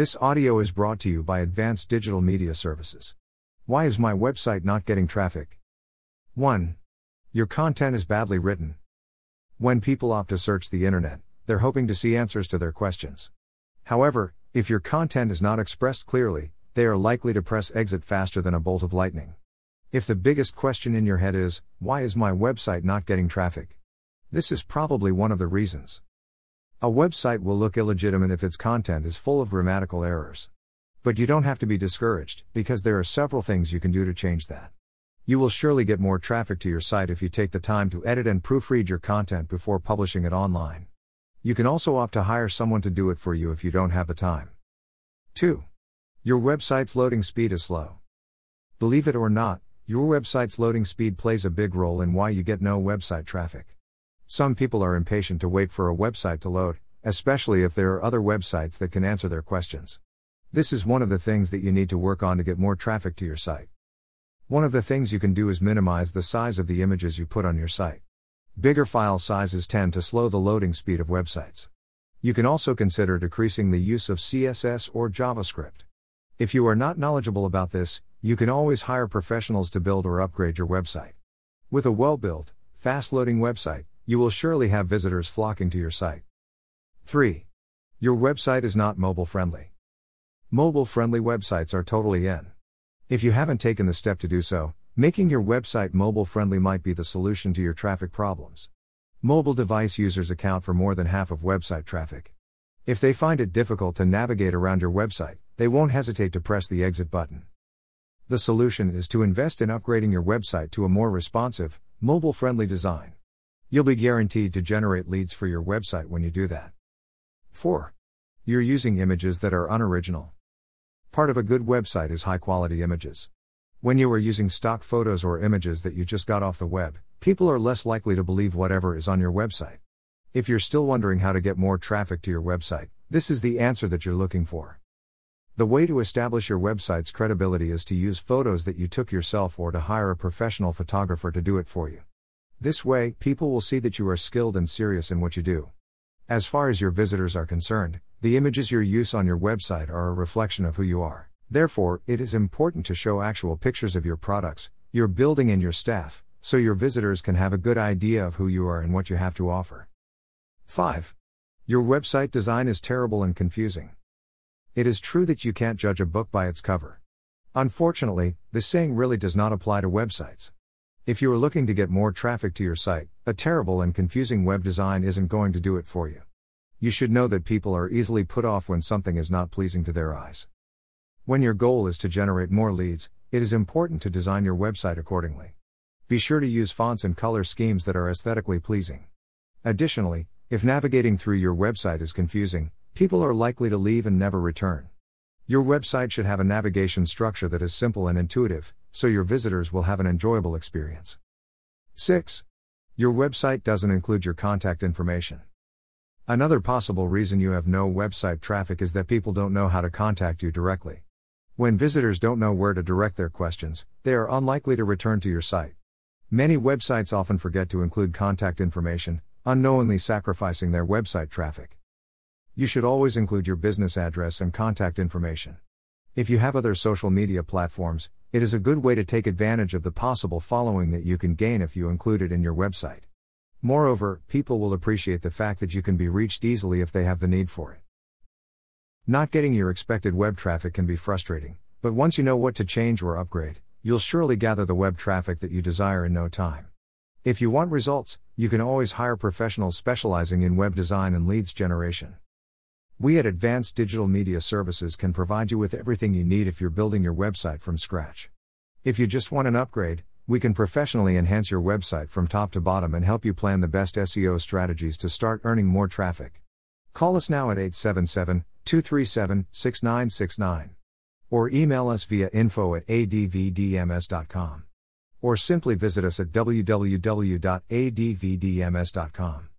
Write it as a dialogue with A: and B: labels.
A: This audio is brought to you by Advanced Digital Media Services. Why is my website not getting traffic? 1. Your content is badly written. When people opt to search the internet, they're hoping to see answers to their questions. However, if your content is not expressed clearly, they are likely to press exit faster than a bolt of lightning. If the biggest question in your head is, why is my website not getting traffic? This is probably one of the reasons. A website will look illegitimate if its content is full of grammatical errors. But you don't have to be discouraged, because there are several things you can do to change that. You will surely get more traffic to your site if you take the time to edit and proofread your content before publishing it online. You can also opt to hire someone to do it for you if you don't have the time. 2. Your website's loading speed is slow. Believe it or not, your website's loading speed plays a big role in why you get no website traffic. Some people are impatient to wait for a website to load, especially if there are other websites that can answer their questions. This is one of the things that you need to work on to get more traffic to your site. One of the things you can do is minimize the size of the images you put on your site. Bigger file sizes tend to slow the loading speed of websites. You can also consider decreasing the use of CSS or JavaScript. If you are not knowledgeable about this, you can always hire professionals to build or upgrade your website. With a well built, fast loading website, you will surely have visitors flocking to your site. 3. Your website is not mobile friendly. Mobile friendly websites are totally in. If you haven't taken the step to do so, making your website mobile friendly might be the solution to your traffic problems. Mobile device users account for more than half of website traffic. If they find it difficult to navigate around your website, they won't hesitate to press the exit button. The solution is to invest in upgrading your website to a more responsive, mobile friendly design. You'll be guaranteed to generate leads for your website when you do that. 4. You're using images that are unoriginal. Part of a good website is high quality images. When you are using stock photos or images that you just got off the web, people are less likely to believe whatever is on your website. If you're still wondering how to get more traffic to your website, this is the answer that you're looking for. The way to establish your website's credibility is to use photos that you took yourself or to hire a professional photographer to do it for you. This way, people will see that you are skilled and serious in what you do. As far as your visitors are concerned, the images you use on your website are a reflection of who you are. Therefore, it is important to show actual pictures of your products, your building, and your staff, so your visitors can have a good idea of who you are and what you have to offer. 5. Your website design is terrible and confusing. It is true that you can't judge a book by its cover. Unfortunately, this saying really does not apply to websites. If you are looking to get more traffic to your site, a terrible and confusing web design isn't going to do it for you. You should know that people are easily put off when something is not pleasing to their eyes. When your goal is to generate more leads, it is important to design your website accordingly. Be sure to use fonts and color schemes that are aesthetically pleasing. Additionally, if navigating through your website is confusing, People are likely to leave and never return. Your website should have a navigation structure that is simple and intuitive, so your visitors will have an enjoyable experience. 6. Your website doesn't include your contact information. Another possible reason you have no website traffic is that people don't know how to contact you directly. When visitors don't know where to direct their questions, they are unlikely to return to your site. Many websites often forget to include contact information, unknowingly sacrificing their website traffic. You should always include your business address and contact information. If you have other social media platforms, it is a good way to take advantage of the possible following that you can gain if you include it in your website. Moreover, people will appreciate the fact that you can be reached easily if they have the need for it. Not getting your expected web traffic can be frustrating, but once you know what to change or upgrade, you'll surely gather the web traffic that you desire in no time. If you want results, you can always hire professionals specializing in web design and leads generation. We at Advanced Digital Media Services can provide you with everything you need if you're building your website from scratch. If you just want an upgrade, we can professionally enhance your website from top to bottom and help you plan the best SEO strategies to start earning more traffic. Call us now at 877 237 6969. Or email us via info at advdms.com. Or simply visit us at www.advdms.com.